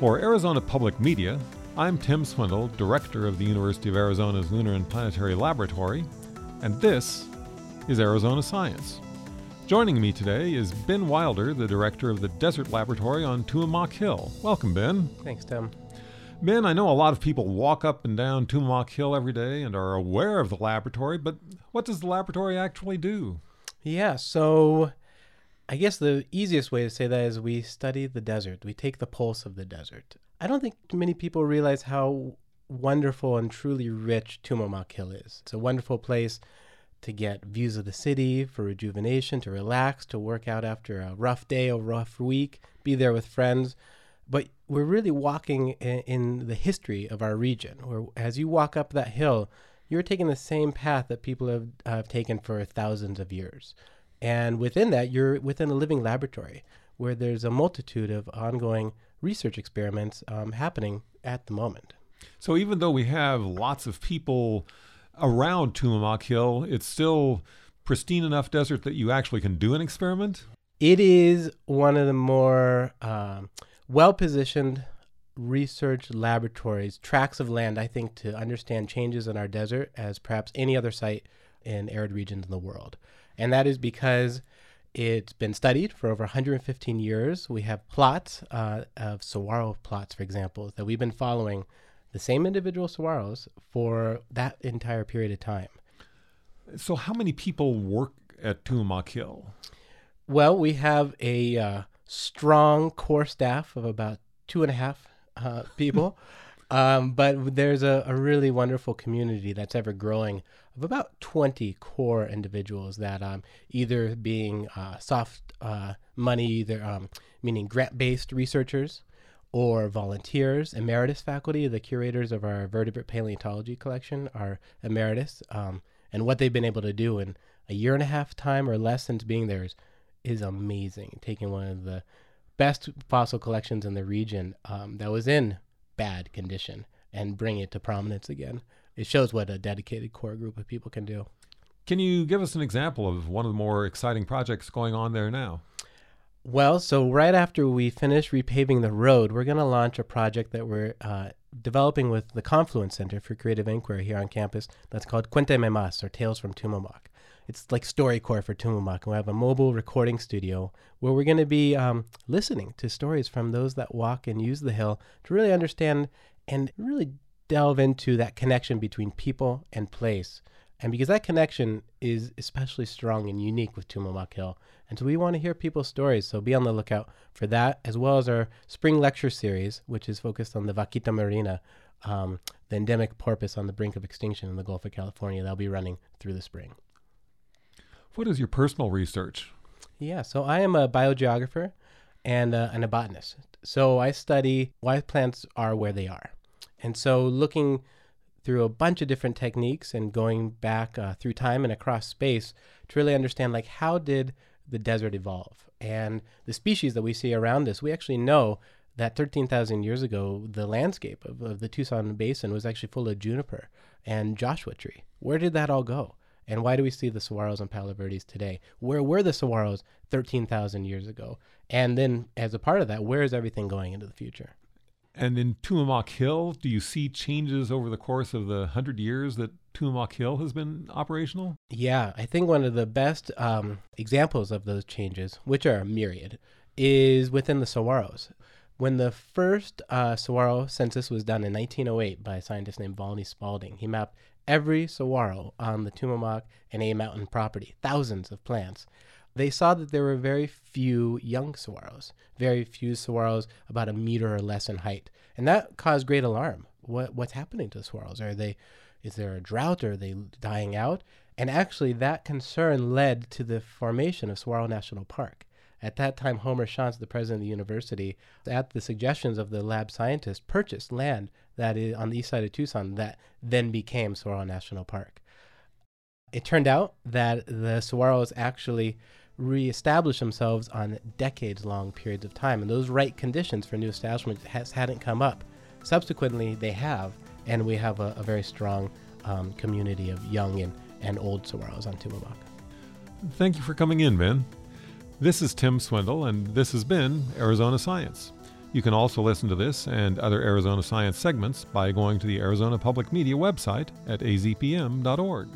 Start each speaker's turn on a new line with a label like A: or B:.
A: For Arizona Public Media, I'm Tim Swindle, Director of the University of Arizona's Lunar and Planetary Laboratory, and this is Arizona Science. Joining me today is Ben Wilder, the Director of the Desert Laboratory on Tumamoc Hill. Welcome, Ben.
B: Thanks, Tim.
A: Ben, I know a lot of people walk up and down Tumamoc Hill every day and are aware of the laboratory, but what does the laboratory actually do?
B: Yeah, so I guess the easiest way to say that is we study the desert. We take the pulse of the desert. I don't think many people realize how wonderful and truly rich Tumamoc Hill is. It's a wonderful place to get views of the city, for rejuvenation, to relax, to work out after a rough day or rough week, be there with friends. But we're really walking in, in the history of our region. Where as you walk up that hill, you're taking the same path that people have, have taken for thousands of years. And within that, you're within a living laboratory where there's a multitude of ongoing research experiments um, happening at the moment.
A: So even though we have lots of people around Tumamoc Hill, it's still pristine enough desert that you actually can do an experiment?
B: It is one of the more um, well positioned research laboratories, tracts of land, I think, to understand changes in our desert as perhaps any other site in arid regions in the world and that is because it's been studied for over 115 years. We have plots uh, of saguaro plots, for example, that we've been following the same individual saguaros for that entire period of time.
A: So, how many people work at Tumamoc Hill?
B: Well, we have a uh, strong core staff of about two and a half uh, people. Um, but there's a, a, really wonderful community that's ever growing of about 20 core individuals that um, either being uh, soft uh, money, either um, meaning grant-based researchers or volunteers, emeritus faculty, the curators of our vertebrate paleontology collection are emeritus. Um, and what they've been able to do in a year and a half time or less since being there is, is amazing. Taking one of the best fossil collections in the region um, that was in bad condition and bring it to prominence again. It shows what a dedicated core group of people can do.
A: Can you give us an example of one of the more exciting projects going on there now?
B: Well, so right after we finish repaving the road, we're going to launch a project that we're uh, developing with the Confluence Center for Creative Inquiry here on campus that's called Cuéntame Más, or Tales from Tumamoc it's like StoryCorps for Tumamoc. And we have a mobile recording studio where we're going to be um, listening to stories from those that walk and use the hill to really understand and really delve into that connection between people and place. And because that connection is especially strong and unique with Tumamoc Hill. And so we want to hear people's stories. So be on the lookout for that, as well as our spring lecture series, which is focused on the Vaquita marina, um, the endemic porpoise on the brink of extinction in the Gulf of California. That'll be running through the spring.
A: What is your personal research?
B: Yeah, so I am a biogeographer and, uh, and a botanist. So I study why plants are where they are. And so looking through a bunch of different techniques and going back uh, through time and across space to really understand like how did the desert evolve and the species that we see around us we actually know that 13,000 years ago the landscape of, of the Tucson basin was actually full of juniper and Joshua tree where did that all go and why do we see the saguaros and palo verdes today? Where were the saguaros 13,000 years ago? And then, as a part of that, where is everything going into the future?
A: And in Tumamoc Hill, do you see changes over the course of the 100 years that Tumamoc Hill has been operational?
B: Yeah, I think one of the best um, examples of those changes, which are a myriad, is within the saguaros. When the first uh, saguaro census was done in 1908 by a scientist named Volney Spalding, he mapped every saguaro on the Tumamoc and A Mountain property, thousands of plants. They saw that there were very few young saguaros, very few saguaros about a meter or less in height, and that caused great alarm. What what's happening to the saguaros? Are they is there a drought? Are they dying out? And actually, that concern led to the formation of Saguaro National Park. At that time, Homer Shantz, the president of the university, at the suggestions of the lab scientists, purchased land that is on the east side of Tucson that then became Saguaro National Park. It turned out that the saguaros actually reestablished themselves on decades long periods of time, and those right conditions for new establishment has, hadn't come up. Subsequently, they have, and we have a, a very strong um, community of young and, and old saguaros on Tumamoc.
A: Thank you for coming in, Ben. This is Tim Swindle, and this has been Arizona Science. You can also listen to this and other Arizona Science segments by going to the Arizona Public Media website at azpm.org.